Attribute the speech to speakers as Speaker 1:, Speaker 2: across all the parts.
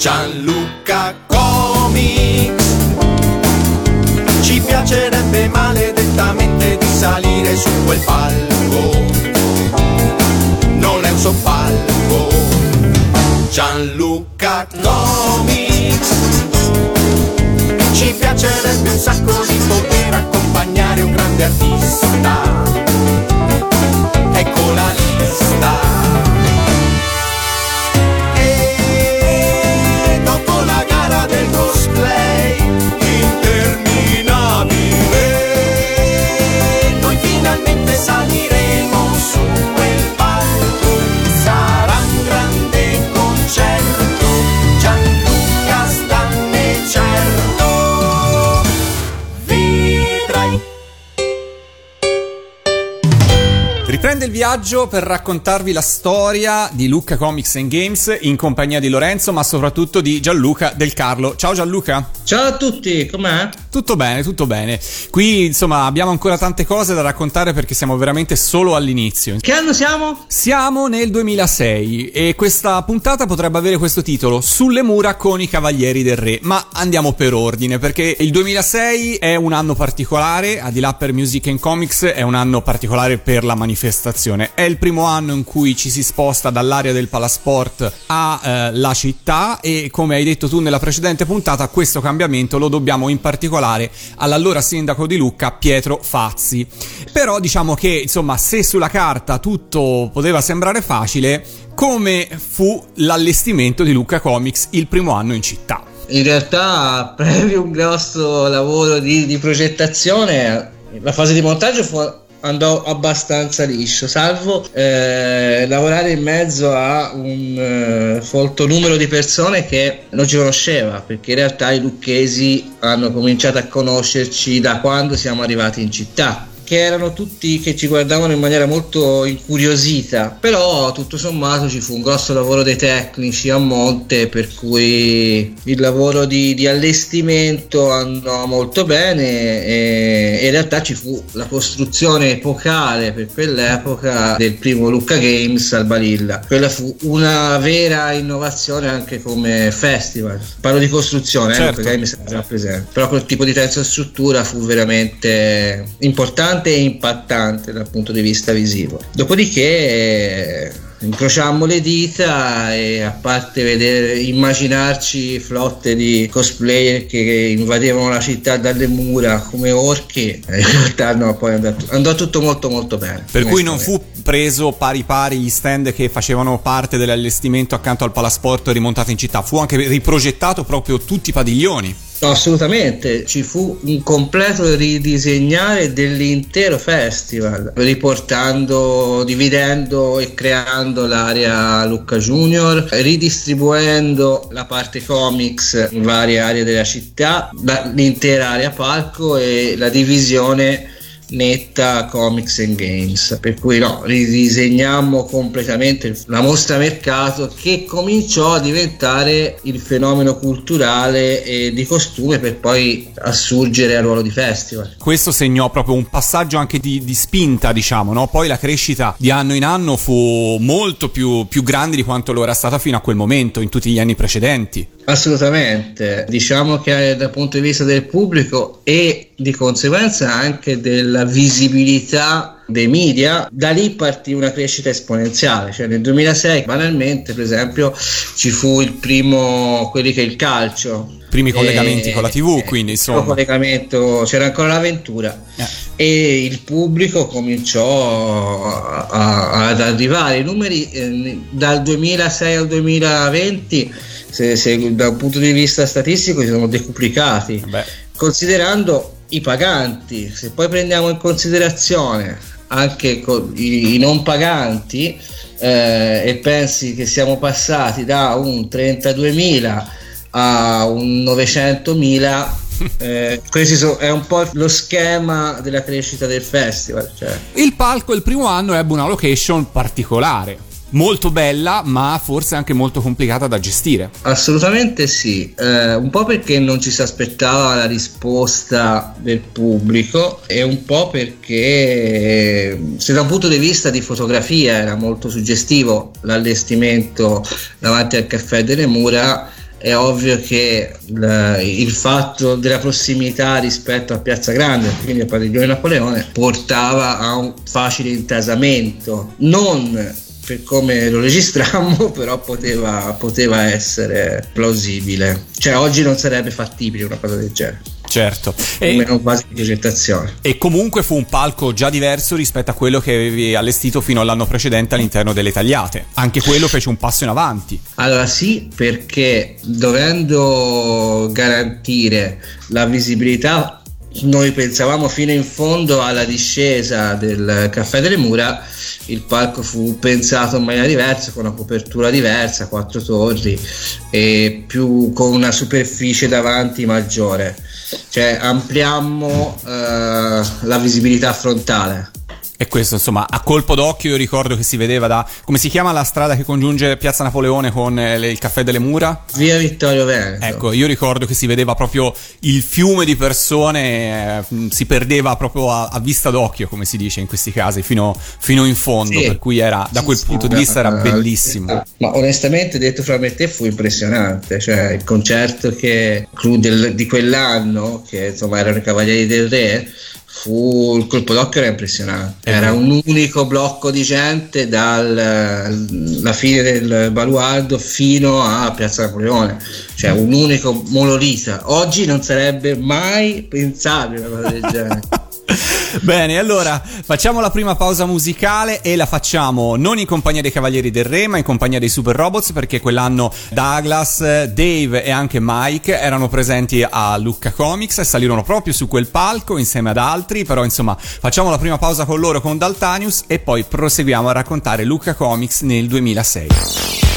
Speaker 1: Gianluca Comics. Ci piacerebbe maledettamente di salire su quel palco. Non è un soppalco. Gianluca Comics. Ci piacerebbe un sacco di poter accompagnare un grande artista. Ecco la lista.
Speaker 2: Il viaggio per raccontarvi la storia di Lucca Comics and Games in compagnia di Lorenzo, ma soprattutto di Gianluca Del Carlo. Ciao Gianluca.
Speaker 3: Ciao a tutti, com'è?
Speaker 2: Tutto bene, tutto bene. Qui insomma abbiamo ancora tante cose da raccontare perché siamo veramente solo all'inizio.
Speaker 3: Che anno siamo?
Speaker 2: Siamo nel 2006 e questa puntata potrebbe avere questo titolo Sulle mura con i cavalieri del re, ma andiamo per ordine perché il 2006 è un anno particolare, a di là per Music and Comics è un anno particolare per la manifestazione. È il primo anno in cui ci si sposta dall'area del Palasport alla città e come hai detto tu nella precedente puntata questo cambiamento lo dobbiamo in particolare all'allora sindaco di Lucca Pietro Fazzi. Però diciamo che insomma se sulla carta tutto poteva sembrare facile, come fu l'allestimento di Lucca Comics il primo anno in città?
Speaker 3: In realtà, previo un grosso lavoro di, di progettazione, la fase di montaggio fu, andò abbastanza liscio, salvo eh, lavorare in mezzo a un eh, folto numero di persone che non ci conosceva, perché in realtà i lucchesi hanno cominciato a conoscerci da quando siamo arrivati in città che erano tutti che ci guardavano in maniera molto incuriosita, però tutto sommato ci fu un grosso lavoro dei tecnici a monte, per cui il lavoro di, di allestimento andò molto bene e, e in realtà ci fu la costruzione epocale per quell'epoca del primo Lucca Games al Balilla. Quella fu una vera innovazione anche come festival. Parlo di costruzione,
Speaker 2: Certo.
Speaker 3: eh, Lucca Games era già presente, però quel tipo di struttura fu veramente importante e impattante dal punto di vista visivo. Dopodiché eh, incrociammo le dita e a parte vedere, immaginarci flotte di cosplayer che invadevano la città dalle mura come orchi, eh, in realtà no, poi andò, andò tutto molto molto bene.
Speaker 2: Per cui non fu preso pari pari gli stand che facevano parte dell'allestimento accanto al Palasport rimontato in città, fu anche riprogettato proprio tutti i padiglioni.
Speaker 3: Assolutamente, ci fu un completo ridisegnare dell'intero festival, riportando, dividendo e creando l'area Lucca Junior, ridistribuendo la parte comics in varie aree della città, l'intera area palco e la divisione netta comics and games per cui no ridisegniamo completamente la mostra mercato che cominciò a diventare il fenomeno culturale e di costume per poi assurgere al ruolo di festival
Speaker 2: Questo segnò proprio un passaggio anche di, di spinta, diciamo, no? Poi la crescita di anno in anno fu molto più, più grande di quanto lo era stata fino a quel momento, in tutti gli anni precedenti.
Speaker 3: Assolutamente, diciamo che dal punto di vista del pubblico e di conseguenza anche della visibilità dei media, da lì partì una crescita esponenziale, cioè nel 2006 banalmente per esempio ci fu il primo, quelli che è il calcio.
Speaker 2: Primi collegamenti con la TV,
Speaker 3: eh,
Speaker 2: quindi,
Speaker 3: il
Speaker 2: insomma.
Speaker 3: primo collegamento, c'era ancora l'avventura
Speaker 2: Eh.
Speaker 3: e il pubblico cominciò a- a- ad arrivare i numeri eh, dal 2006 al 2020 se, se da un punto di vista statistico si sono decuplicati
Speaker 2: Beh,
Speaker 3: considerando i paganti se poi prendiamo in considerazione anche co- i, i non paganti eh, e pensi che siamo passati da un 32.000 a un 900.000 eh, questo so- è un po' lo schema della crescita del festival cioè.
Speaker 2: il palco il primo anno ebbe una location particolare, molto bella, ma forse anche molto complicata da gestire.
Speaker 3: Assolutamente sì, eh, un po' perché non ci si aspettava la risposta del pubblico e un po' perché se da un punto di vista di fotografia era molto suggestivo l'allestimento davanti al caffè delle mura, è ovvio che il fatto della prossimità rispetto a Piazza Grande, quindi al padiglione Napoleone, portava a un facile intasamento, non per come lo registrammo, però poteva, poteva essere plausibile. Cioè, oggi non sarebbe fattibile una cosa del genere.
Speaker 2: Certo.
Speaker 3: E, Almeno quasi di progettazione.
Speaker 2: E comunque fu un palco già diverso rispetto a quello che avevi allestito fino all'anno precedente all'interno delle tagliate. Anche quello fece un passo in avanti.
Speaker 3: Allora sì, perché dovendo garantire la visibilità noi pensavamo fino in fondo alla discesa del Caffè delle Mura, il palco fu pensato in maniera diversa, con una copertura diversa, quattro torri e più con una superficie davanti maggiore, cioè ampliammo eh, la visibilità frontale.
Speaker 2: E questo, insomma, a colpo d'occhio io ricordo che si vedeva da. come si chiama la strada che congiunge Piazza Napoleone con eh, il Caffè delle Mura?
Speaker 3: Via Vittorio Veneto.
Speaker 2: Ecco, io ricordo che si vedeva proprio il fiume di persone, eh, si perdeva proprio a, a, vista d'occhio, come si dice in questi casi, fino, fino in fondo. Sì. Per cui era, da quel sì, punto sì, di vista, era bellissimo.
Speaker 3: Ma onestamente, detto fra me e te, fu impressionante. Cioè, il concerto che del, di quell'anno, che insomma erano i Cavalieri del Re fu il colpo d'occhio era impressionante. Era un unico blocco di gente dalla fine del baluardo fino a Piazza Napoleone. Cioè un unico monolita. Oggi non sarebbe mai pensabile una cosa del genere
Speaker 2: Bene, allora facciamo la prima pausa musicale e la facciamo non in compagnia dei Cavalieri del Re, ma in compagnia dei Super Robots, perché quell'anno Douglas, Dave e anche Mike erano presenti a Lucca Comics e salirono proprio su quel palco insieme ad altri. Però, insomma, facciamo la prima pausa con loro con Daltanius e poi proseguiamo a raccontare Lucca Comics nel 2006.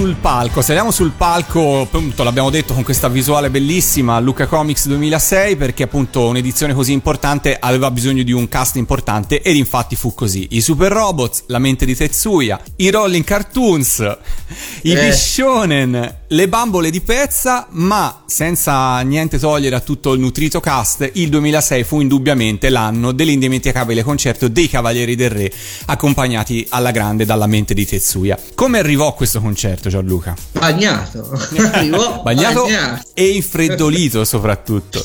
Speaker 2: Sul palco, saliamo sul palco, appunto l'abbiamo detto con questa visuale bellissima, Luca Comics 2006, perché appunto un'edizione così importante aveva bisogno di un cast importante ed infatti fu così. I Super Robots, la mente di Tetsuya, i Rolling Cartoons, i
Speaker 3: Eh.
Speaker 2: Bishonen, le bambole di pezza, ma senza niente togliere a tutto il nutrito cast, il 2006 fu indubbiamente l'anno dell'indimenticabile concerto dei Cavalieri del Re, accompagnati alla grande dalla mente di Tetsuya. Come arrivò questo concerto, Gianluca?
Speaker 3: Bagnato.
Speaker 2: Bagnato
Speaker 3: bagnato.
Speaker 2: e infreddolito soprattutto.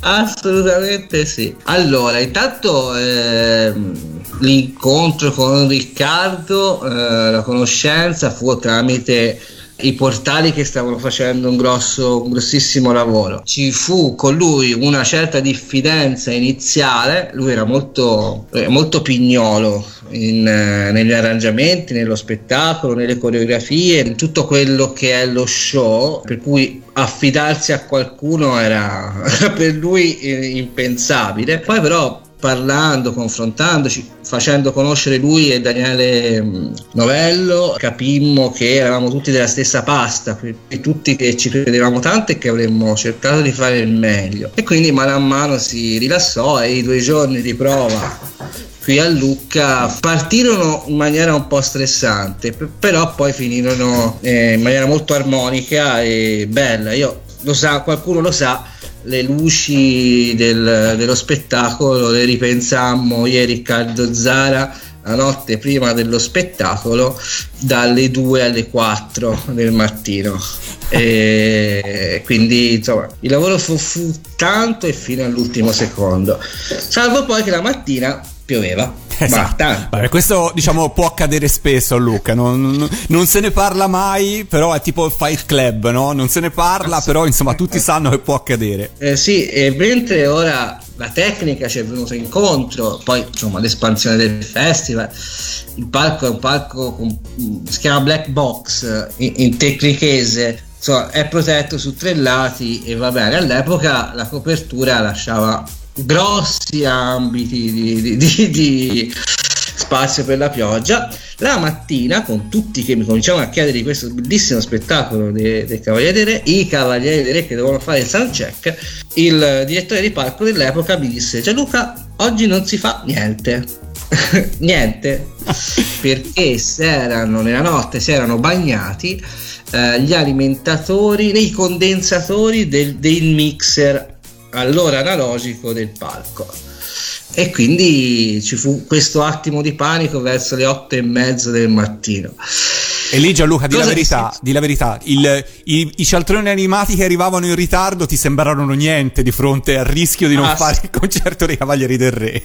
Speaker 3: Assolutamente sì. Allora, intanto ehm, l'incontro con Riccardo, eh, la conoscenza fu tramite i portali che stavano facendo un grosso, un grossissimo lavoro. Ci fu con lui una certa diffidenza iniziale, lui era molto, eh, molto pignolo in, eh, negli arrangiamenti, nello spettacolo, nelle coreografie, in tutto quello che è lo show, per cui affidarsi a qualcuno era per lui eh, impensabile. Poi però parlando, confrontandoci, facendo conoscere lui e Daniele mh, Novello, capimmo che eravamo tutti della stessa pasta, e tutti che ci credevamo tanto e che avremmo cercato di fare il meglio. E quindi mano a mano si rilassò e i due giorni di prova qui a Lucca partirono in maniera un po' stressante, però poi finirono eh, in maniera molto armonica e bella. Io lo sa, qualcuno lo sa, le luci del- dello spettacolo le ripensammo io e Riccardo Zara la notte prima dello spettacolo dalle 2 alle 4 del mattino. E quindi insomma il lavoro fu, fu tanto e fino all'ultimo secondo salvo poi che la mattina pioveva
Speaker 2: Esatto. Vabbè, questo diciamo può accadere spesso a Luca, non, non- non se ne parla mai, però è tipo il Fight Club, no? Non se ne parla, però insomma tutti sanno che può accadere.
Speaker 3: Eh, sì, e mentre ora la tecnica ci è venuta incontro, poi insomma l'espansione del festival, il palco è un palco con- si chiama Black Box in, in tecnichese, insomma è protetto su tre lati e va bene, all'epoca la copertura lasciava grossi ambiti di, di- di- di spazio per la pioggia. La mattina, con tutti che mi cominciavano a chiedere di questo bellissimo spettacolo dei Cavalieri dei Re, i Cavalieri dei Re che dovevano fare il soundcheck, il direttore di palco dell'epoca mi disse: Gianluca, oggi non si fa niente. niente perché si erano nella notte si erano bagnati eh, gli alimentatori nei condensatori del, del mixer allora analogico del palco e quindi ci fu questo attimo di panico verso le otto e mezzo del mattino
Speaker 2: E lì Gianluca, di la verità, di la verità, il- i, i cialtroni animati che arrivavano in ritardo ti sembrarono niente di fronte al rischio di non
Speaker 3: Ah,
Speaker 2: fare il concerto dei Cavalieri del Re.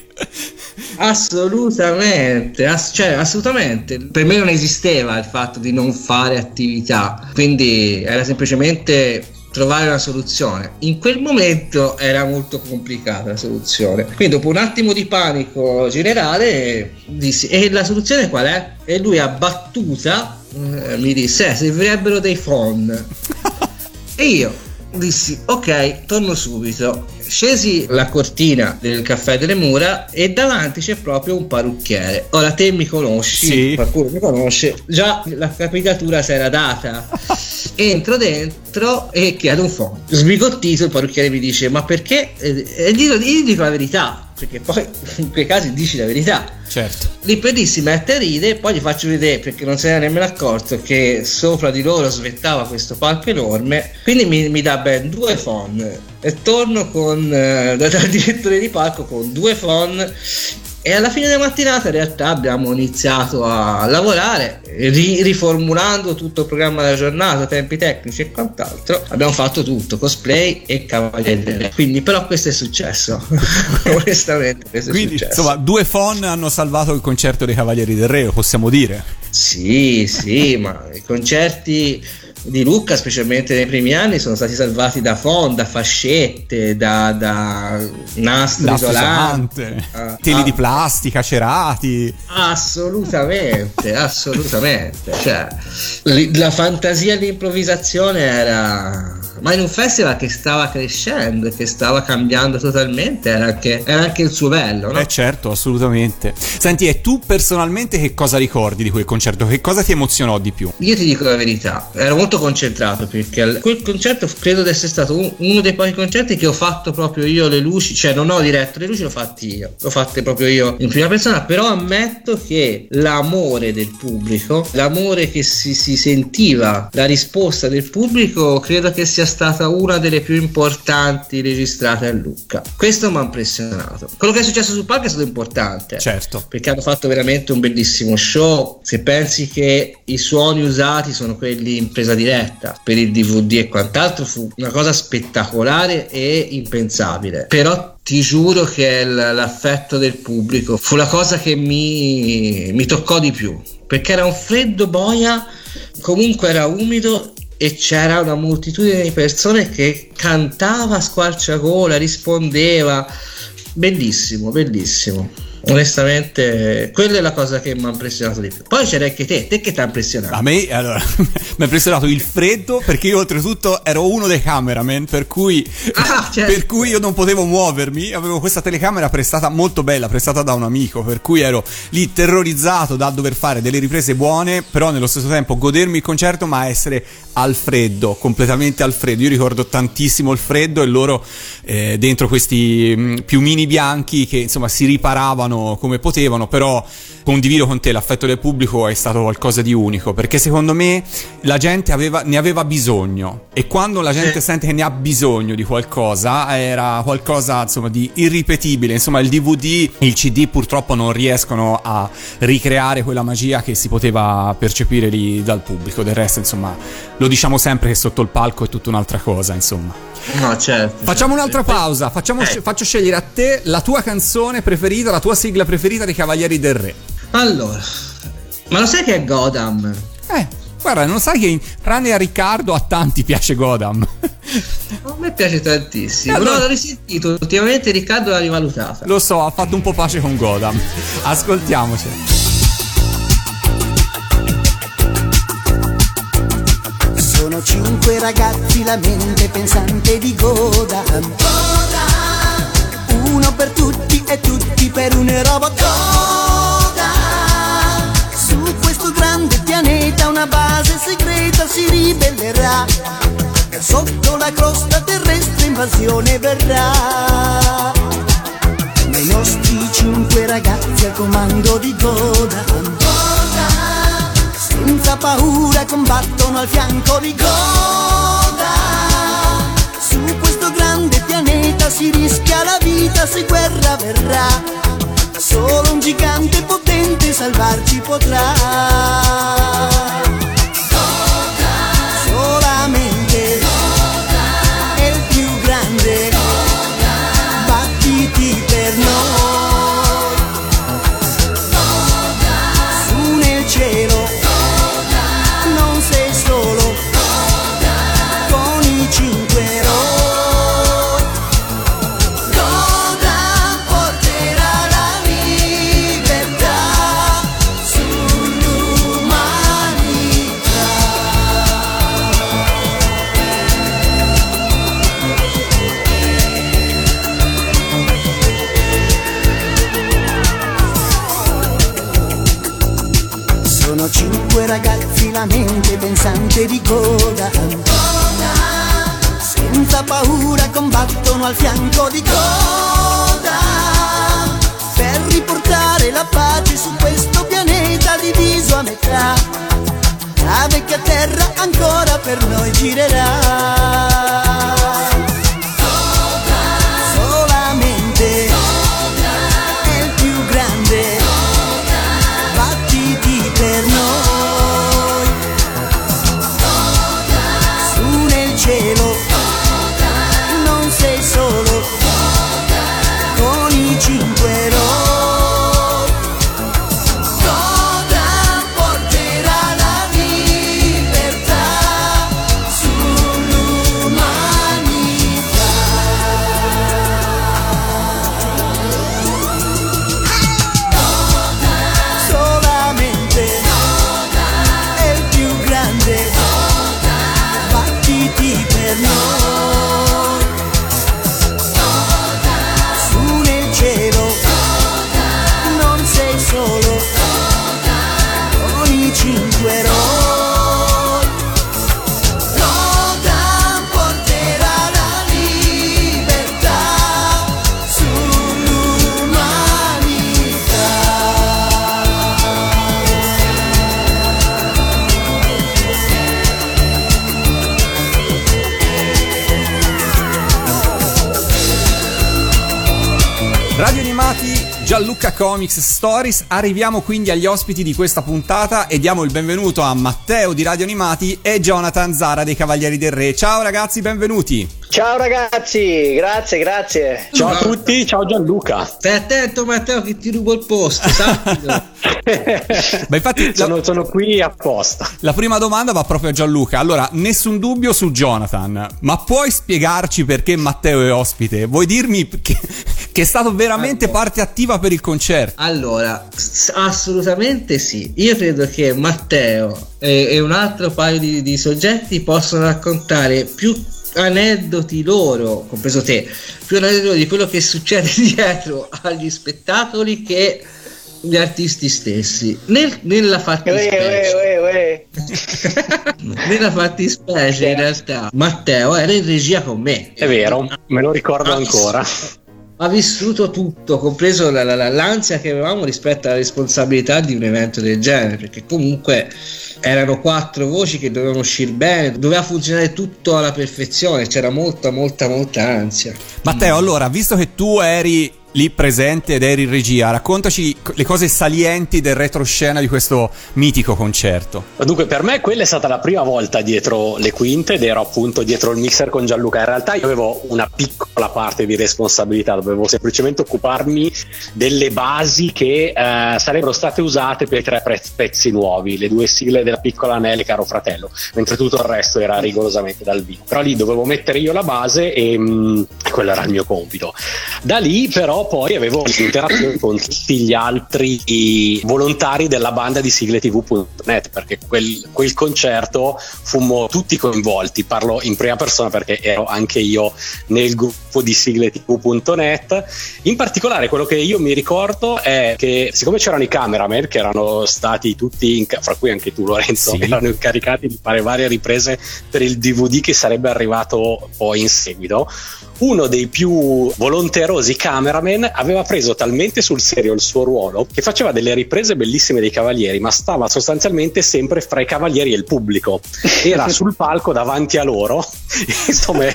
Speaker 3: Assolutamente, ass- cioè, assolutamente. Per me non esisteva il fatto di non fare attività, quindi era semplicemente trovare una soluzione. In quel momento era molto complicata la soluzione. Quindi dopo un attimo di panico generale dissi "E la soluzione qual è?" E lui a battuta eh, mi disse "Eh, servirebbero dei phon". E io dissi: Ok, torno subito. Scesi la cortina del caffè delle mura e davanti c'è proprio un parrucchiere. Ora te mi conosci,
Speaker 2: Sì.
Speaker 3: qualcuno mi conosce, già la capitatura si era data. Entro dentro e chiedo un fondo. Sbigottito il parrucchiere mi dice: Ma perché? E gli, gli dico la verità, perché poi in quei casi dici la verità.
Speaker 2: Certo.
Speaker 3: Lì per lì si mette a ridere, poi gli faccio vedere perché non se ne era nemmeno accorto che sopra di loro svettava questo palco enorme. Quindi mi, mi dà ben due phon e torno con, eh, da- dal direttore di palco con due phon. E alla fine della mattinata in realtà abbiamo iniziato a lavorare, ri- riformulando tutto il programma della giornata, tempi tecnici e quant'altro. Abbiamo fatto tutto, cosplay e cavaliere. del Re. Quindi però questo è successo. Onestamente questo è
Speaker 2: Quindi,
Speaker 3: successo.
Speaker 2: insomma, due phon hanno salvato il concerto dei Cavalieri del Re, possiamo dire.
Speaker 3: Sì, sì, ma i concerti di Lucca, specialmente nei primi anni, sono stati salvati da phon, da fascette, da, da nastro
Speaker 2: Da
Speaker 3: isolante. Ah,
Speaker 2: teli
Speaker 3: ah,
Speaker 2: di plastica, cerati.
Speaker 3: Assolutamente, assolutamente. Cioè, la fantasia e l'improvvisazione era ma in un festival che stava crescendo, che stava cambiando totalmente, era anche, era anche il suo bello, no?
Speaker 2: Eh certo, assolutamente. Senti, e tu personalmente che cosa ricordi di quel concerto? Che cosa ti emozionò di più?
Speaker 3: Io ti dico la verità, ero molto concentrato perché quel concerto credo di essere stato uno dei pochi concerti che ho fatto proprio io le luci, cioè non ho diretto le luci, l'ho fatti io, l'ho fatte proprio io in prima persona, però ammetto che l'amore del pubblico, l'amore che si, si sentiva, la risposta del pubblico credo che sia stata una delle più importanti registrate a Lucca. Questo mi ha impressionato. Quello che è successo sul palco è stato importante.
Speaker 2: Certo.
Speaker 3: Perché hanno fatto veramente un bellissimo show. Se pensi che i suoni usati sono quelli in presa diretta per il DVD e quant'altro, fu una cosa spettacolare e impensabile. Però ti giuro che l'affetto del pubblico fu la cosa che mi, mi toccò di più. Perché era un freddo boia, comunque era umido e c'era una moltitudine di persone che cantava a squarciagola, rispondeva. Bellissimo, bellissimo. Onestamente, quella è la cosa che mi ha impressionato di più. Poi c'era anche te, te che ti ha impressionato?
Speaker 2: A me, allora, mi ha impressionato il freddo perché io oltretutto ero uno dei cameraman, per cui, ah, certo. per cui io non potevo muovermi, avevo questa telecamera prestata molto bella, prestata da un amico, per cui ero lì terrorizzato da dover fare delle riprese buone, però nello stesso tempo godermi il concerto ma essere al freddo, completamente al freddo. Io ricordo tantissimo il freddo e loro eh, dentro questi mm, piumini bianchi che insomma si riparavano come potevano, però condivido con te l'affetto del pubblico è stato qualcosa di unico perché secondo me la gente aveva, ne aveva bisogno e quando la gente sente che ne ha bisogno di qualcosa era qualcosa insomma di irripetibile. Insomma il DVD il CD purtroppo non riescono a ricreare quella magia che si poteva percepire lì dal pubblico. Del resto insomma lo diciamo sempre che sotto il palco è tutta un'altra cosa insomma
Speaker 3: no certo
Speaker 2: facciamo
Speaker 3: certo.
Speaker 2: un'altra pausa facciamo, eh. faccio scegliere a te la tua canzone preferita la tua sigla preferita dei Cavalieri del Re
Speaker 3: allora, ma lo sai che è Godam?
Speaker 2: Eh, guarda, non sai che tranne a Riccardo a tanti piace Godam.
Speaker 3: A me piace tantissimo. Allora, no, l'ho risentito. Ultimamente Riccardo l'ha rivalutata.
Speaker 2: Lo so, ha fatto un po' pace con Godam. Ascoltiamoci.
Speaker 4: Cinque ragazzi, la mente pensante di Godam. Godam. Uno per tutti e tutti per un robot. Godam grande pianeta una base segreta si ribellerà sotto la crosta terrestre invasione verrà ma i nostri cinque ragazzi al comando di Godan senza paura combattono al fianco di Godan su questo grande pianeta si rischia la vita se guerra verrà Solo un gigante potente salvarci potrà.
Speaker 2: Gianluca Comics Stories, arriviamo quindi agli ospiti di questa puntata e diamo il benvenuto a Matteo di Radio Animati e Jonathan Zara dei Cavalieri del Re. Ciao ragazzi, benvenuti.
Speaker 5: Ciao ragazzi, grazie, grazie.
Speaker 6: Ciao a tutti, ciao Gianluca.
Speaker 3: Stai attento Matteo che ti rubo il posto, sappilo.
Speaker 2: Ma infatti
Speaker 6: sono,
Speaker 2: la,
Speaker 6: sono qui apposta.
Speaker 2: la prima domanda va proprio a Gianluca. Allora, nessun dubbio su Jonathan, ma puoi spiegarci perché Matteo è ospite? Vuoi dirmi che, che è stato veramente parte attiva per il concerto?
Speaker 3: Allora, s- assolutamente sì. Io credo che Matteo e, e un altro paio di, di soggetti possono raccontare più aneddoti loro, compreso te, più aneddoti di quello che succede dietro agli spettacoli che gli artisti stessi. Nel- nella
Speaker 5: Uè,
Speaker 3: fattispecie,
Speaker 5: uè, uè, uè.
Speaker 3: nella fattispecie in realtà Matteo era in regia con me.
Speaker 6: È vero, me lo ricordo ancora.
Speaker 3: ha vissuto tutto, compreso la- la- la- l'ansia che avevamo rispetto alla responsabilità di un evento del genere, perché comunque erano quattro voci che dovevano uscire bene, doveva funzionare tutto alla perfezione, c'era molta, molta, molta ansia.
Speaker 2: Matteo, allora, visto che tu eri lì presente ed eri in regia, raccontaci le cose salienti del retroscena di questo mitico concerto.
Speaker 6: Dunque, per me quella è stata la prima volta dietro le quinte ed ero appunto dietro il mixer con Gianluca. In realtà io avevo una piccola parte di responsabilità, dovevo semplicemente occuparmi delle basi che eh, sarebbero state usate per i tre pezzi nuovi, le due sigle della piccola Nelly Caro Fratello, mentre tutto il resto era rigorosamente dal vivo. Però lì dovevo mettere io la base e mm, quello era il mio compito. Da lì però poi avevo interazioni con tutti gli altri volontari della banda di sigletv.net perché quel, quel concerto fummo tutti coinvolti, parlo in prima persona perché ero anche io nel gruppo di sigletv.net. In particolare quello che io mi ricordo è che siccome c'erano i cameraman che erano stati tutti, inca- fra cui anche tu Lorenzo,
Speaker 2: Sì.
Speaker 6: erano incaricati di fare varie riprese per il DVD che sarebbe arrivato poi in seguito, uno dei più volonterosi cameraman aveva preso talmente sul serio il suo ruolo che faceva delle riprese bellissime dei cavalieri, ma stava sostanzialmente sempre fra i cavalieri e il pubblico. Era sul palco davanti a loro. Insomma,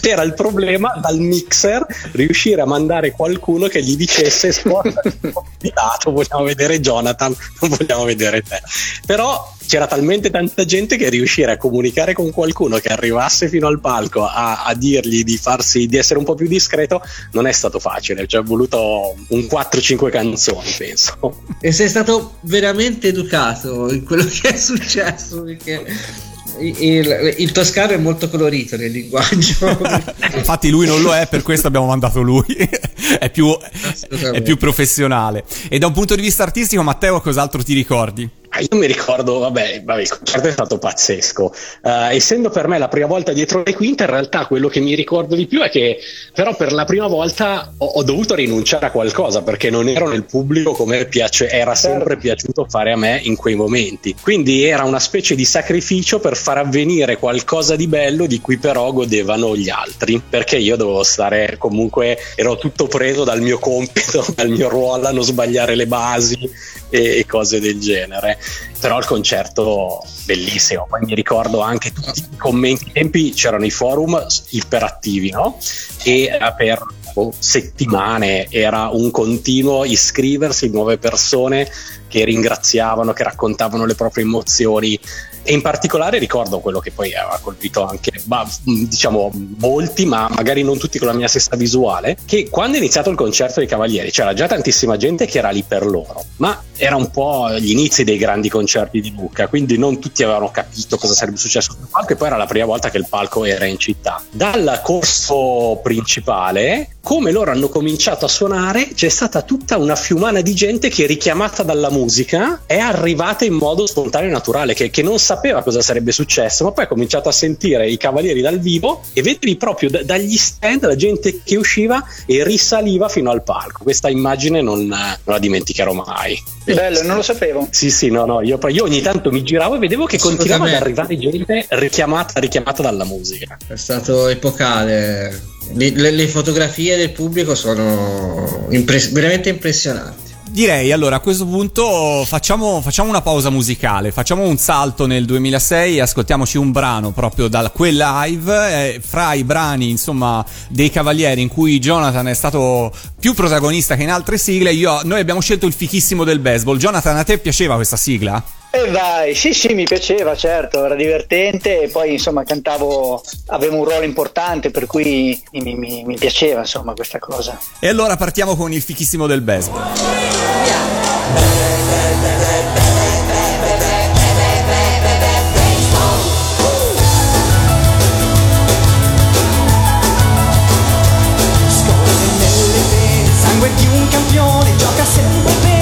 Speaker 6: era il problema dal mixer riuscire a mandare qualcuno che gli dicesse sposta di lato, vogliamo vedere Jonathan, non vogliamo vedere te. Però c'era talmente tanta gente che riuscire a comunicare con qualcuno che arrivasse fino al palco a, a dirgli di farsi di essere un po' più discreto non è stato facile, ci è voluto un 4-5 canzoni, penso.
Speaker 3: E sei stato veramente educato in quello che è successo, perché il, il toscano è molto colorito nel linguaggio.
Speaker 2: Infatti lui non lo è, per questo abbiamo mandato lui. è, più, è più professionale. E da un punto di vista artistico, Matteo, cos'altro ti ricordi?
Speaker 6: Ah, Io mi ricordo, vabbè, vabbè, il concerto è stato pazzesco. Eh, essendo per me la prima volta dietro le quinte, in realtà quello che mi ricordo di più è che, però, per la prima volta ho, ho dovuto rinunciare a qualcosa perché non ero nel pubblico come piace, era sempre piaciuto fare a me in quei momenti. Quindi era una specie di sacrificio per far avvenire qualcosa di bello di cui però godevano gli altri. Perché io dovevo stare comunque, ero tutto preso dal mio compito, dal mio ruolo a non sbagliare le basi e, cose del genere. Però il concerto bellissimo. Poi mi ricordo anche tutti i commenti. Tempi c'erano i forum iperattivi no? e per boh, settimane. Era un continuo iscriversi nuove persone che ringraziavano che raccontavano le proprie emozioni e in particolare ricordo quello che poi aveva colpito anche ma, diciamo molti ma magari non tutti con la mia stessa visuale che quando è iniziato il concerto dei Cavalieri c'era già tantissima gente che era lì per loro ma era un po' gli inizi dei grandi concerti di Luca quindi non tutti avevano capito cosa sarebbe successo sul palco e poi era la prima volta che il palco era in città. Dal corso principale come loro hanno cominciato a suonare c'è stata tutta una fiumana di gente che richiamata dalla musica è arrivata in modo spontaneo e naturale che, che non sapeva cosa sarebbe successo ma poi ha cominciato a sentire i cavalieri dal vivo e vederli proprio da- dagli stand la gente che usciva e risaliva fino al palco questa immagine non, non la dimenticherò mai
Speaker 5: Bello, non lo sapevo.
Speaker 6: sì sì no no io, io ogni tanto mi giravo e vedevo che continuava ad arrivare gente richiamata, richiamata dalla musica
Speaker 3: È stato epocale. Le, le- le fotografie del pubblico sono impres- veramente impressionanti.
Speaker 2: Direi allora a questo punto facciamo, facciamo una pausa musicale, facciamo un salto nel 2006 e ascoltiamoci un brano proprio da quel live, eh, fra i brani insomma dei Cavalieri in cui Jonathan è stato più protagonista che in altre sigle, io, noi abbiamo scelto il fichissimo del baseball. Jonathan, a te piaceva questa sigla?
Speaker 5: E vai, sì sì mi piaceva certo, era divertente e poi insomma cantavo, avevo un ruolo importante per cui mi, mi- mi piaceva insomma questa cosa.
Speaker 2: E allora partiamo con il fichissimo del baseball.
Speaker 7: Sangue di un campione, gioca sempre bene,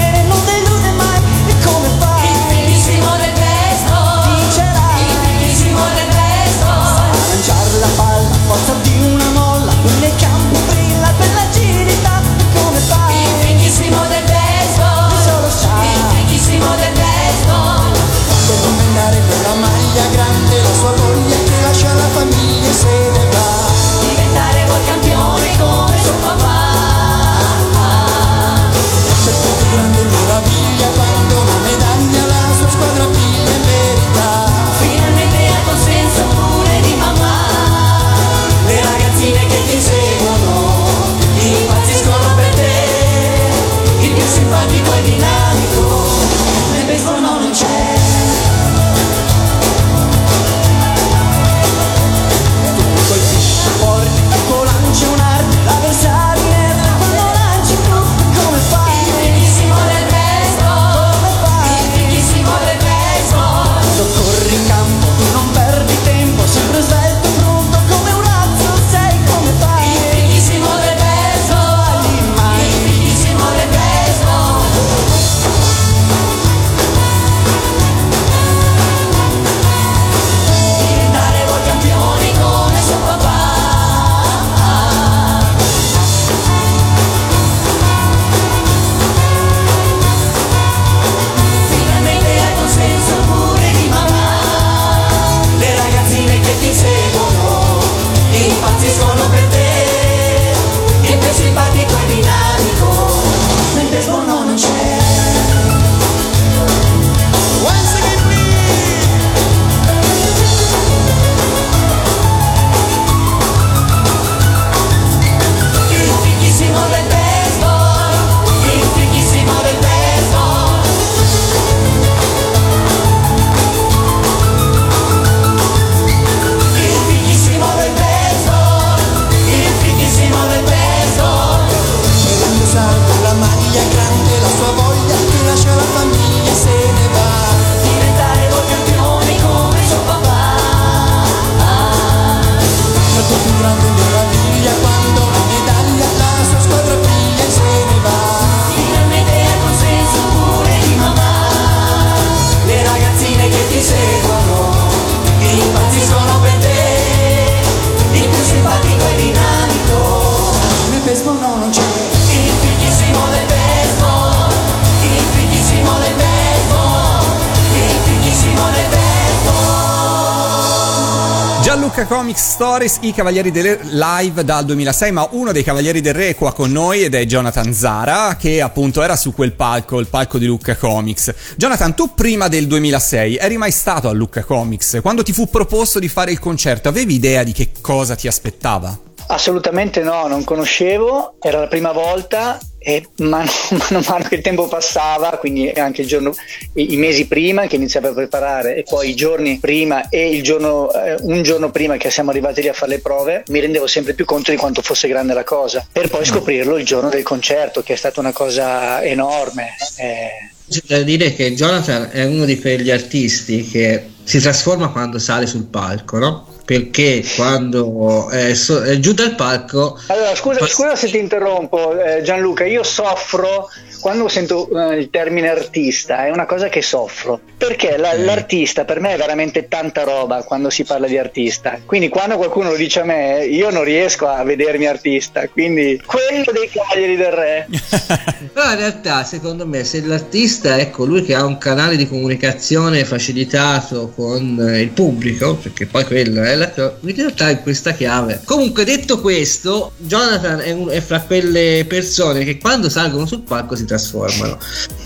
Speaker 2: Stories, i Cavalieri del Re live dal 2006, ma uno dei Cavalieri del Re è qua con noi ed è Jonathan Zara, che appunto era su quel palco, il palco di Lucca Comics. Jonathan, tu prima del 2006 eri mai stato a Lucca Comics? Quando ti fu proposto di fare il concerto, avevi idea di che cosa ti aspettava?
Speaker 5: Assolutamente no, non conoscevo, era la prima volta e mano, mano a mano che il tempo passava, quindi anche il giorno, i, i mesi prima che iniziavo a preparare e poi i giorni prima e il giorno, eh, un giorno prima che siamo arrivati lì a fare le prove, mi rendevo sempre più conto di quanto fosse grande la cosa, per poi scoprirlo il giorno del concerto, che è stata una cosa enorme. eh.
Speaker 3: C'è da dire che Jonathan è uno di quegli artisti che si trasforma quando sale sul palco, no? Perché quando è, so- è giù dal palco
Speaker 5: Allora, scusa,
Speaker 3: Pa-
Speaker 5: scusa se ti interrompo, eh, Gianluca. Io soffro quando sento eh, il termine artista, è una cosa che soffro. Perché la- l'artista per me è veramente tanta roba quando si parla di artista. Quindi, quando qualcuno lo dice a me, io non riesco a vedermi artista. Quindi, quello dei Cavalieri del Re.
Speaker 3: Però in realtà, secondo me, se l'artista è colui che ha un canale di comunicazione facilitato con eh, il pubblico, perché poi quello è la cosa, in realtà è questa chiave. Comunque, detto questo, Jonathan è, un- è fra quelle persone che quando salgono sul palco si trasformano.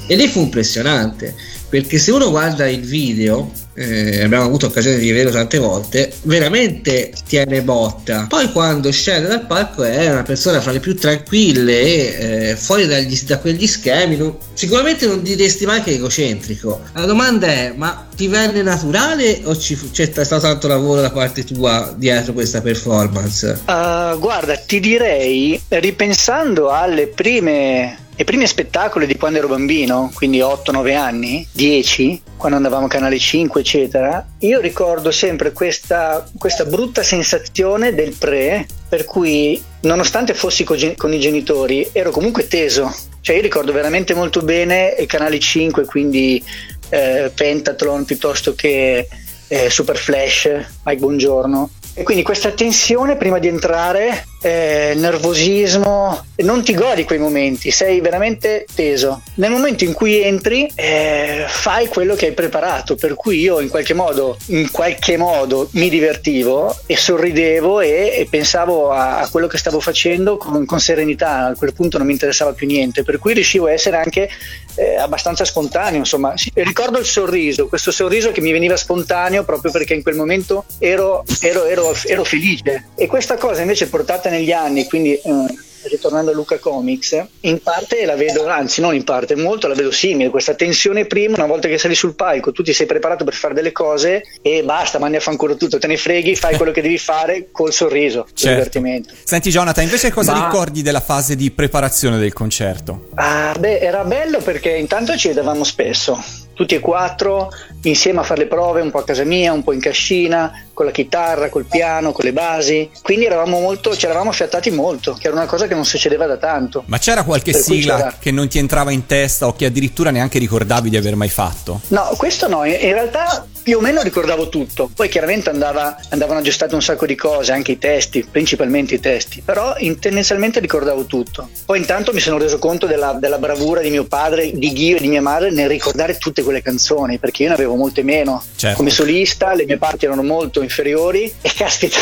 Speaker 3: E lì fu impressionante, perché se uno guarda il video, eh, abbiamo avuto occasione di vederlo tante volte, veramente tiene botta. Poi quando scende dal palco è una persona fra le più tranquille e eh, fuori dagli- da quegli schemi, non- sicuramente non diresti mai che è egocentrico. La domanda è, ma ti venne naturale o ci c'è stato tanto lavoro da parte tua dietro questa performance?
Speaker 5: Uh, guarda, ti direi, ripensando alle prime, ai primi spettacoli di quando ero bambino, quindi 8-9 anni, 10, quando andavamo a Canale 5, eccetera, io ricordo sempre questa, questa brutta sensazione del pre, per cui nonostante fossi co- con i genitori, ero comunque teso. Cioè io ricordo veramente molto bene il Canale 5, quindi eh, Pentathlon piuttosto che eh, Super Flash, Mike Buongiorno. E quindi questa tensione prima di entrare, eh, nervosismo, non ti godi quei momenti, sei veramente teso. Nel momento in cui entri, eh, fai quello che hai preparato, per cui io in qualche modo, in qualche modo mi divertivo e sorridevo e, e pensavo a, a quello che stavo facendo con, con serenità. A quel punto non mi interessava più niente, per cui riuscivo a essere anche eh, abbastanza spontaneo. Insomma, ricordo il sorriso, questo sorriso che mi veniva spontaneo proprio perché in quel momento ero, ero, ero, ero felice. E questa cosa invece portata negli anni, quindi eh, ritornando a Luca Comics, in parte la vedo, anzi non in parte, molto la vedo simile, questa tensione prima, una volta che sali sul palco, tu ti sei preparato per fare delle cose e basta, mandi a fanculo tutto, te ne freghi, fai quello che devi fare col sorriso,
Speaker 2: Certo.
Speaker 5: divertimento.
Speaker 2: Senti Jonathan, invece cosa
Speaker 5: Ma-
Speaker 2: ricordi della fase di preparazione del concerto?
Speaker 5: Ah, beh, era bello perché intanto ci vedevamo spesso, tutti e quattro, insieme a fare le prove, un po' a casa mia, un po' in cascina, con la chitarra, col piano, con le basi. Quindi eravamo molto, ci eravamo affiattati molto, che era una cosa che non succedeva da tanto.
Speaker 2: Ma c'era qualche
Speaker 5: Per
Speaker 2: sigla
Speaker 5: c'era-
Speaker 2: che non ti entrava in testa o che addirittura neanche ricordavi di aver mai fatto?
Speaker 5: No, questo no, in in realtà più o meno ricordavo tutto, poi chiaramente andava- andavano aggiustate un sacco di cose, anche i testi, principalmente i testi, però in- tendenzialmente ricordavo tutto. Poi intanto mi sono reso conto della, della bravura di mio padre, di Ghio e di mia madre nel ricordare tutte quelle canzoni, perché io ne avevo molte meno.
Speaker 2: Certo.
Speaker 5: Come solista le mie parti erano molto inferiori e caspita,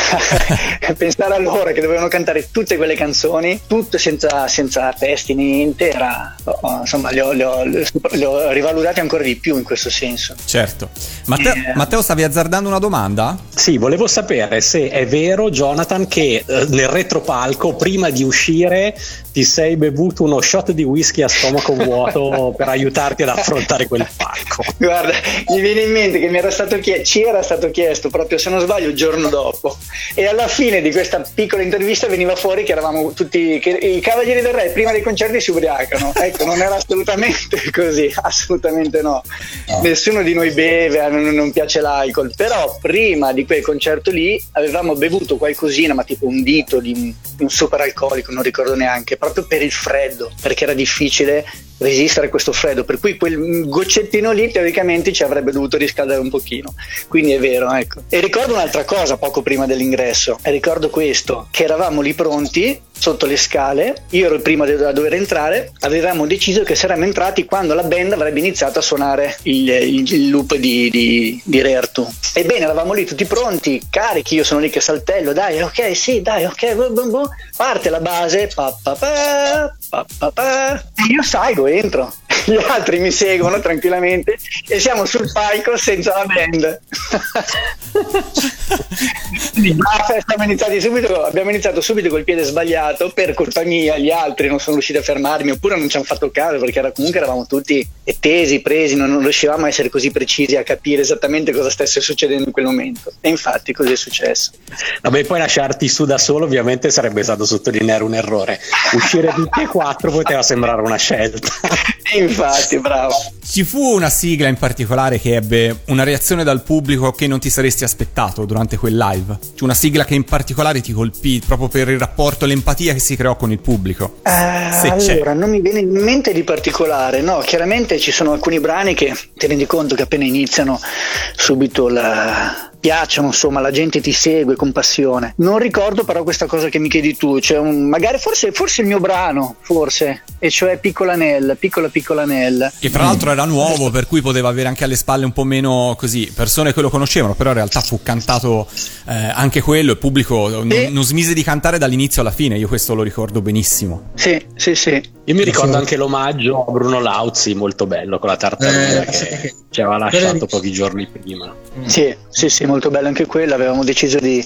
Speaker 5: pensare a loro che dovevano cantare tutte quelle canzoni, tutte senza, senza testi, niente, era, oh, insomma, le ho, le ho- le ho rivalutati ancora di più in questo senso.
Speaker 2: Certo. Matteo,
Speaker 5: Eh.
Speaker 2: Matteo, stavi azzardando una domanda?
Speaker 6: Sì, volevo sapere se è vero, Jonathan, che eh, nel retropalco, prima di uscire, ti sei bevuto uno shot di whisky a stomaco vuoto per aiutarti ad affrontare quel palco.
Speaker 5: Guarda, mi viene in mente che mi era stato chie- ci era stato chiesto proprio se non sbaglio il giorno dopo. E alla fine di questa piccola intervista veniva fuori che eravamo tutti che i cavalieri del re prima dei concerti si ubriacano. Ecco non era assolutamente così assolutamente no. Nessuno di noi beve non, non piace l'alcol. Però prima di quel concerto lì avevamo bevuto qualcosina ma tipo un dito di un, un super alcolico non ricordo neanche proprio per il freddo perché era difficile resistere a questo freddo, per cui quel goccettino lì teoricamente ci avrebbe dovuto riscaldare un pochino. Quindi è vero, ecco. E ricordo un'altra cosa poco prima dell'ingresso, ricordo questo, che eravamo lì pronti sotto le scale, io ero il primo a dover entrare, avevamo deciso che saremmo entrati quando la band avrebbe iniziato a suonare il, il- il loop di, di, di Rertu. Ebbene, eravamo lì tutti pronti, carichi, io sono lì che saltello, dai, ok, sì, dai, ok, bu- bu- bu. parte la base, pa, pa, pa, pa, pa, e io salgo, entro. Gli altri mi seguono tranquillamente e siamo sul palco senza la band. Quindi, subito, abbiamo iniziato subito col piede sbagliato per colpa mia, gli altri non sono riusciti a fermarmi oppure non ci hanno fatto caso perché era, comunque eravamo tutti tesi, presi, non, non riuscivamo a essere così precisi a capire esattamente cosa stesse succedendo in quel momento. E infatti così è successo.
Speaker 6: Vabbè, poi lasciarti su da solo ovviamente sarebbe stato sottolineare un errore. Uscire tutti e quattro poteva sembrare una scelta.
Speaker 5: E infatti, bravo.
Speaker 2: Ci fu una sigla in particolare che ebbe una reazione dal pubblico che non ti saresti aspettato durante quel live? C'è una sigla che in particolare ti colpì proprio per il rapporto, l'empatia che si creò con il pubblico?
Speaker 5: Eh,
Speaker 2: Se c'è.
Speaker 5: allora, non mi viene in mente di particolare, no, chiaramente ci sono alcuni brani che ti rendi conto che appena iniziano subito la... piacciono, insomma, la gente ti segue con passione. Non ricordo però questa cosa che mi chiedi tu, cioè un- magari forse, forse il mio brano, forse, e cioè Piccola Nell, Piccola Piccola Nell.
Speaker 2: Che tra l'altro era nuovo, per cui poteva avere anche alle spalle un po' meno così persone che lo conoscevano, però in realtà fu cantato eh, anche quello, il pubblico non,
Speaker 5: Sì.
Speaker 2: non smise di cantare dall'inizio alla fine, io questo lo ricordo benissimo.
Speaker 5: Sì, sì, sì.
Speaker 6: Io mi ricordo
Speaker 3: Sì.
Speaker 6: anche l'omaggio a Bruno Lauzi, molto bello, con la tartaruga
Speaker 3: Eh, sì.
Speaker 6: che ci aveva lasciato pochi giorni prima.
Speaker 5: Sì, sì, sì, molto bello anche quello. Avevamo deciso di,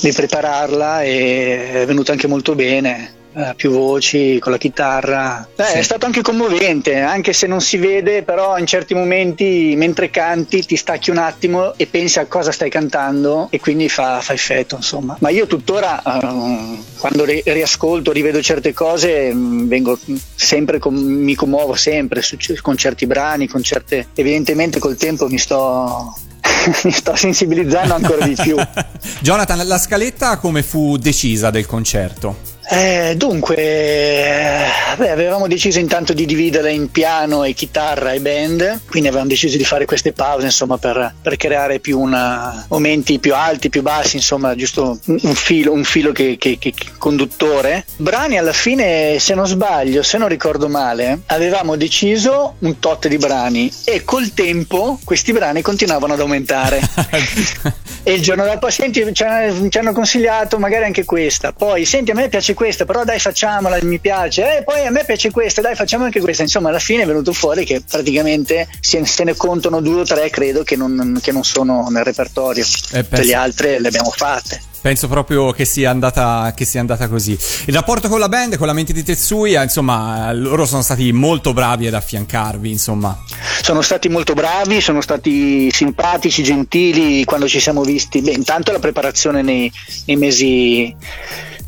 Speaker 5: di prepararla e è venuta anche molto bene. Eh, più voci con la chitarra. Eh,
Speaker 3: Sì.
Speaker 5: È stato anche commovente, anche se non si vede, però in certi momenti mentre canti ti stacchi un attimo e pensi a cosa stai cantando e quindi fa, fa effetto, insomma. Ma io tuttora ehm, quando ri- riascolto, rivedo certe cose, mh, vengo sempre com- mi commuovo sempre su- con certi brani, con certe evidentemente col tempo mi sto mi sto sensibilizzando ancora di più.
Speaker 2: Jonathan, la scaletta come fu decisa del concerto?
Speaker 5: Eh, dunque, eh, beh, avevamo deciso intanto di dividerla in piano e chitarra e band, quindi avevamo deciso di fare queste pause insomma per, per creare più una, momenti più alti, più bassi, insomma giusto un, un filo, un filo che, che- che- conduttore. Brani alla fine, se non sbaglio, se non ricordo male, avevamo deciso un tot di brani e col tempo questi brani continuavano ad aumentare. E il giorno dopo, senti, ci hanno, ci hanno consigliato magari anche questa. Poi, senti, a me piace questa, però dai, facciamola, mi piace. E poi a me piace questa, dai, facciamo anche questa. Insomma, alla fine è venuto fuori che praticamente se, se ne contano due o tre, credo, che non, che non sono nel repertorio.
Speaker 2: Eh,
Speaker 5: Tutte le altre le abbiamo fatte.
Speaker 2: Penso proprio che sia, andata, che sia andata così. Il rapporto con la band, con la mente di Tetsuya, insomma, loro sono stati molto bravi ad affiancarvi, insomma.
Speaker 5: Sono stati molto bravi, sono stati simpatici, gentili quando ci siamo visti. Beh, intanto la preparazione nei, nei mesi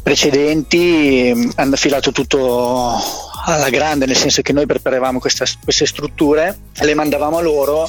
Speaker 5: precedenti ehm, hanno filato tutto alla grande, nel senso che noi preparavamo questa- queste strutture, le mandavamo a loro,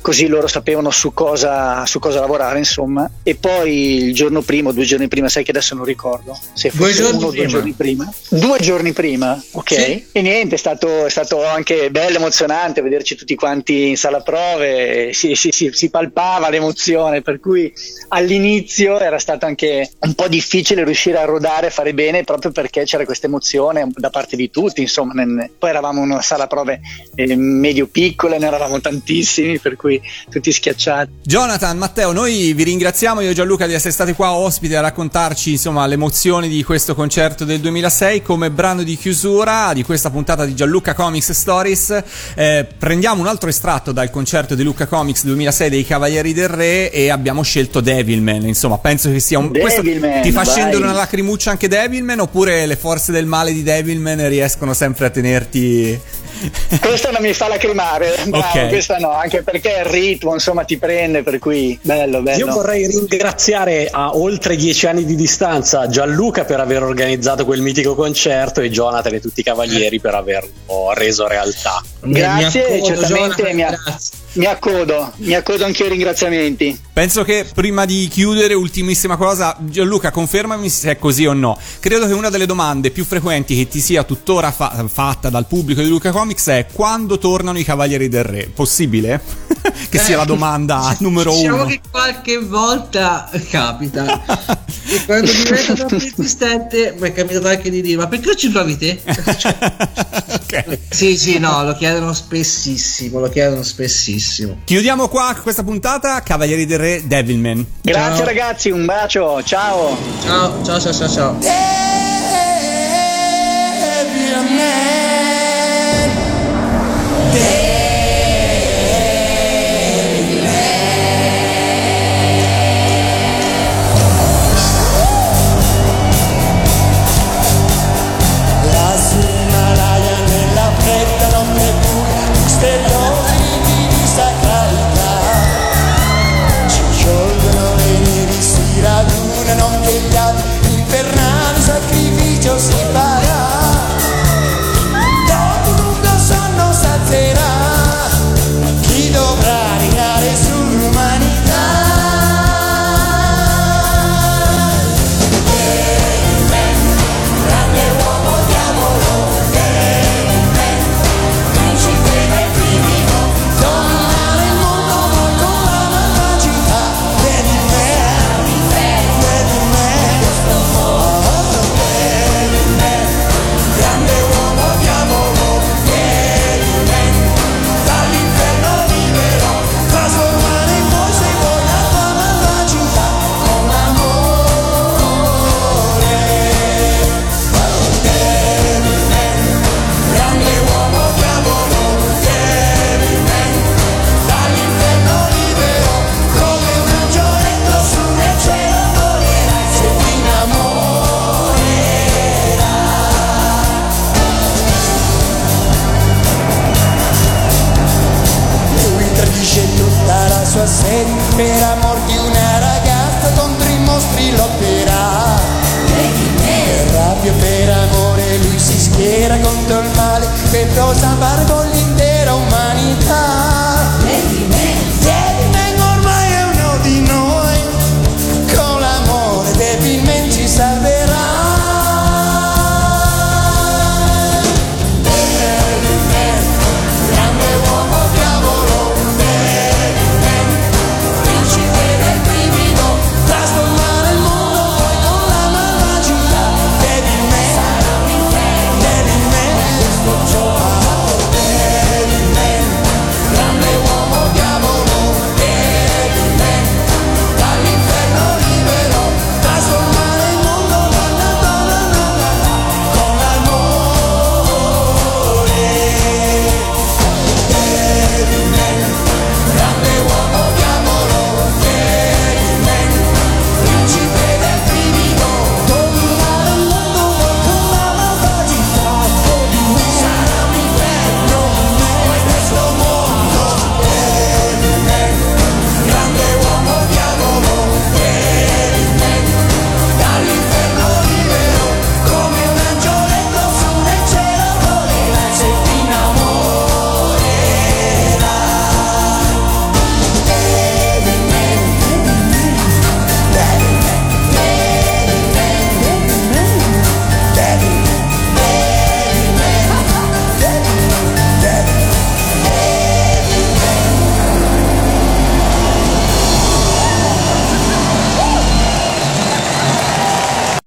Speaker 5: così loro sapevano su cosa, su cosa lavorare, insomma. E poi il giorno prima, due giorni prima, sai che adesso non ricordo, se
Speaker 3: Due
Speaker 5: fosse
Speaker 3: giorni
Speaker 5: uno o due giorni prima. Due giorni prima, ok.
Speaker 3: Sì.
Speaker 5: E niente, è stato, è stato anche bello, emozionante vederci tutti quanti in sala prove, si, si- si- si palpava l'emozione, per cui all'inizio era stato anche un po' difficile riuscire a rodare, a fare bene, proprio perché c'era questa emozione da parte di tutti, insomma, nel- poi eravamo in una sala prove eh, medio piccola, ne eravamo tantissimi, per cui tutti schiacciati.
Speaker 2: Jonathan, Matteo, noi vi ringraziamo io e Gianluca di essere stati qua ospiti a raccontarci insomma le emozioni di questo concerto del 2006 come brano di chiusura di questa puntata di Gianluca Comics Stories. Eh, prendiamo un altro estratto dal concerto di Luca Comics 2006 dei Cavalieri del Re e abbiamo scelto Devilman. Insomma, penso che sia un. questo
Speaker 5: Devilman,
Speaker 2: ti fa
Speaker 5: vai.
Speaker 2: scendere una lacrimuccia anche Devilman oppure le forze del male di Devilman riescono sempre a tenerti.
Speaker 5: Questa non mi fa lacrimare, bravo,
Speaker 2: Ok.
Speaker 5: questa no, anche perché il ritmo insomma ti prende, per cui bello, bello.
Speaker 6: Io vorrei ringraziare a oltre dieci anni di distanza Gianluca per aver organizzato quel mitico concerto e Jonathan e tutti i cavalieri per averlo reso realtà.
Speaker 3: Mi-
Speaker 5: Grazie,
Speaker 3: mi accodo,
Speaker 5: certamente
Speaker 3: Jonathan,
Speaker 5: mi, a-
Speaker 3: grazie.
Speaker 5: Mi accodo, mi accodo anche ai ringraziamenti.
Speaker 2: Penso che prima di chiudere, ultimissima cosa, Gianluca, confermami se è così o no. Credo che una delle domande più frequenti che ti sia tuttora fa- fatta dal pubblico di Luca Comics è quando tornano i Cavalieri del Re. Possibile? che sia la domanda numero
Speaker 3: diciamo
Speaker 2: uno.
Speaker 3: che qualche volta capita e quando diventa troppo insistente mi è capitato anche di dire ma perché non ci provi te?
Speaker 2: Ok.
Speaker 3: sì sì no lo chiedono spessissimo lo chiedono spessissimo
Speaker 2: Chiudiamo qua questa puntata. Cavalieri del Re, Devilman.
Speaker 5: Grazie
Speaker 3: Ciao.
Speaker 5: ragazzi, un bacio, ciao.
Speaker 3: ciao ciao ciao ciao ciao
Speaker 8: Lassù